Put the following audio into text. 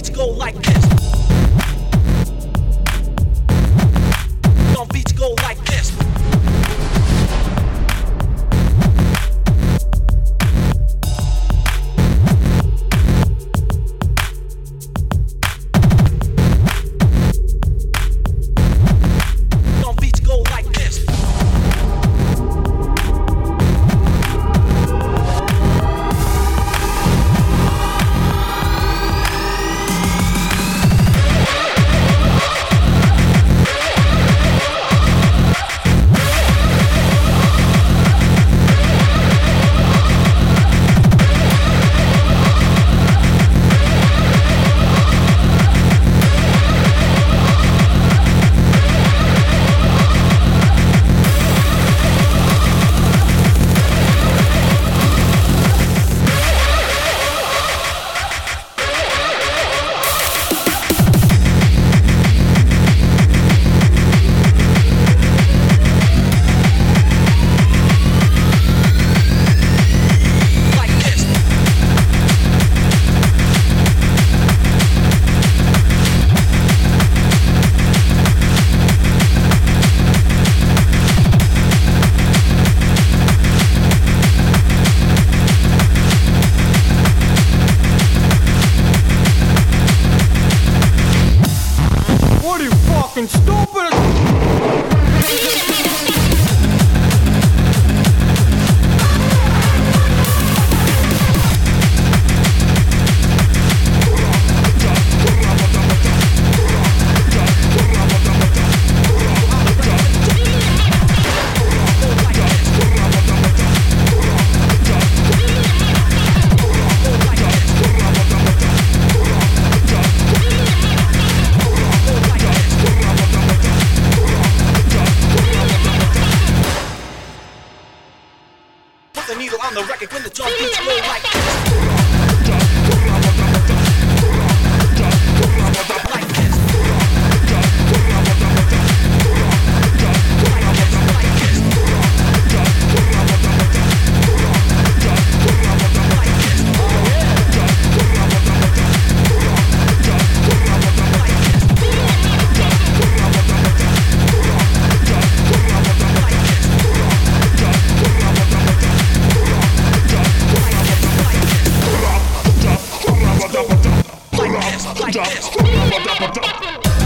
beat to go like this. Don't beat to go like fucking store. 깜짝